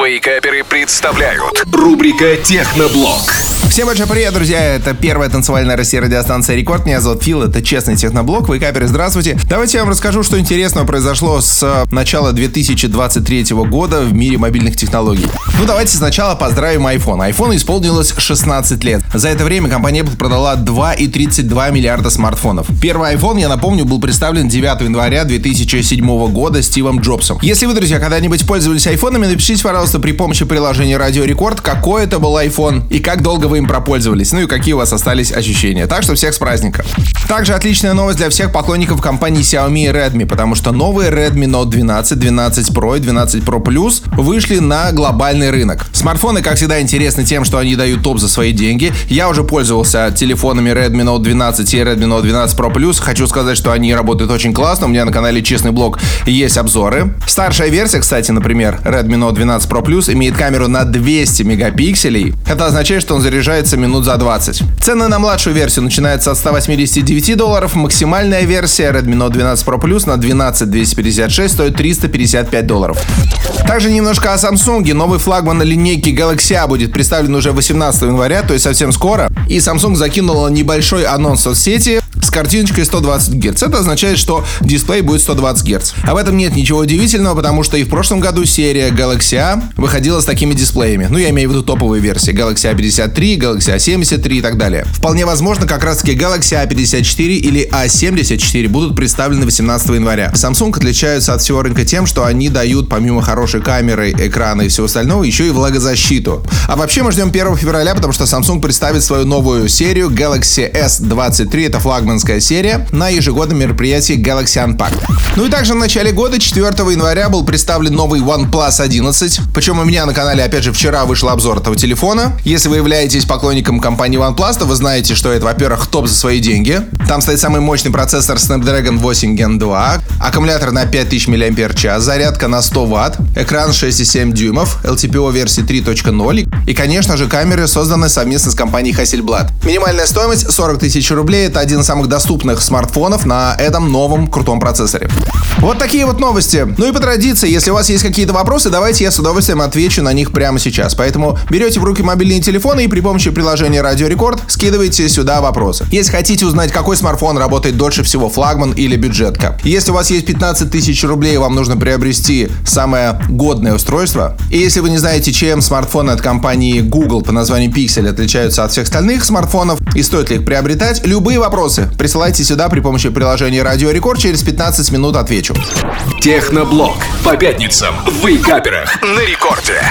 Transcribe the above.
Вейкаперы представляют рубрика Техноблог. Всем большой привет, друзья! Это первая танцевальная Россия радиостанция Рекорд. Меня зовут Фил, это честный техноблог. Вы каперы, здравствуйте. Давайте я вам расскажу, что интересного произошло с начала 2023 года в мире мобильных технологий. Ну, давайте сначала поздравим iPhone. iPhone исполнилось 16 лет. За это время компания Apple продала 2,32 миллиарда смартфонов. Первый iPhone, я напомню, был представлен 9 января 2007 года Стивом Джобсом. Если вы, друзья, когда-нибудь пользовались айфонами, напишите, пожалуйста, при помощи приложения Радио Рекорд, какой это был iPhone и как долго вы им пропользовались, ну и какие у вас остались ощущения. Так что всех с праздником. Также отличная новость для всех поклонников компании Xiaomi и Redmi, потому что новые Redmi Note 12, 12 Pro и 12 Pro Plus вышли на глобальный рынок. Смартфоны, как всегда, интересны тем, что они дают топ за свои деньги. Я уже пользовался телефонами Redmi Note 12 и Redmi Note 12 Pro Plus. Хочу сказать, что они работают очень классно. У меня на канале Честный блог есть обзоры. Старшая версия, кстати, например, Redmi Note 12 Pro Plus имеет камеру на 200 мегапикселей. Это означает, что он заряжает заряжается минут за 20. Цены на младшую версию начинаются от 189 долларов. Максимальная версия Redmi Note 12 Pro Plus на 12 256 стоит 355 долларов. Также немножко о Samsung. Новый флагман на линейке Galaxy A будет представлен уже 18 января, то есть совсем скоро. И Samsung закинула небольшой анонс в соцсети картиночкой 120 Гц. Это означает, что дисплей будет 120 Гц. А в этом нет ничего удивительного, потому что и в прошлом году серия Galaxy A выходила с такими дисплеями. Ну, я имею в виду топовые версии. Galaxy A53, Galaxy A73 и так далее. Вполне возможно, как раз таки Galaxy A54 или A74 будут представлены 18 января. Samsung отличаются от всего рынка тем, что они дают, помимо хорошей камеры, экрана и всего остального, еще и влагозащиту. А вообще мы ждем 1 февраля, потому что Samsung представит свою новую серию Galaxy S23. Это флагман флагманская серия на ежегодном мероприятии Galaxy Unpacked. Ну и также в начале года, 4 января, был представлен новый OnePlus 11. Причем у меня на канале, опять же, вчера вышел обзор этого телефона. Если вы являетесь поклонником компании OnePlus, то вы знаете, что это, во-первых, топ за свои деньги. Там стоит самый мощный процессор Snapdragon 8 Gen 2, аккумулятор на 5000 мАч, зарядка на 100 Вт, экран 6,7 дюймов, LTPO версии 3.0 и, конечно же, камеры, созданные совместно с компанией Hasselblad. Минимальная стоимость 40 тысяч рублей. Это один из самых доступных смартфонов на этом новом крутом процессоре. Вот такие вот новости. Ну и по традиции, если у вас есть какие-то вопросы, давайте я с удовольствием отвечу на них прямо сейчас. Поэтому берете в руки мобильные телефоны и при помощи приложения Радио Рекорд скидывайте сюда вопросы. Если хотите узнать, какой смартфон работает дольше всего, флагман или бюджетка. Если у вас есть 15 тысяч рублей, вам нужно приобрести самое годное устройство. И если вы не знаете, чем смартфоны от компании Google по названию Pixel отличаются от всех остальных смартфонов и стоит ли их приобретать, любые вопросы присылайте сюда при помощи приложения Радио Рекорд. Через 15 минут отвечу. Техноблог. По пятницам в Вейкаперах на рекорде.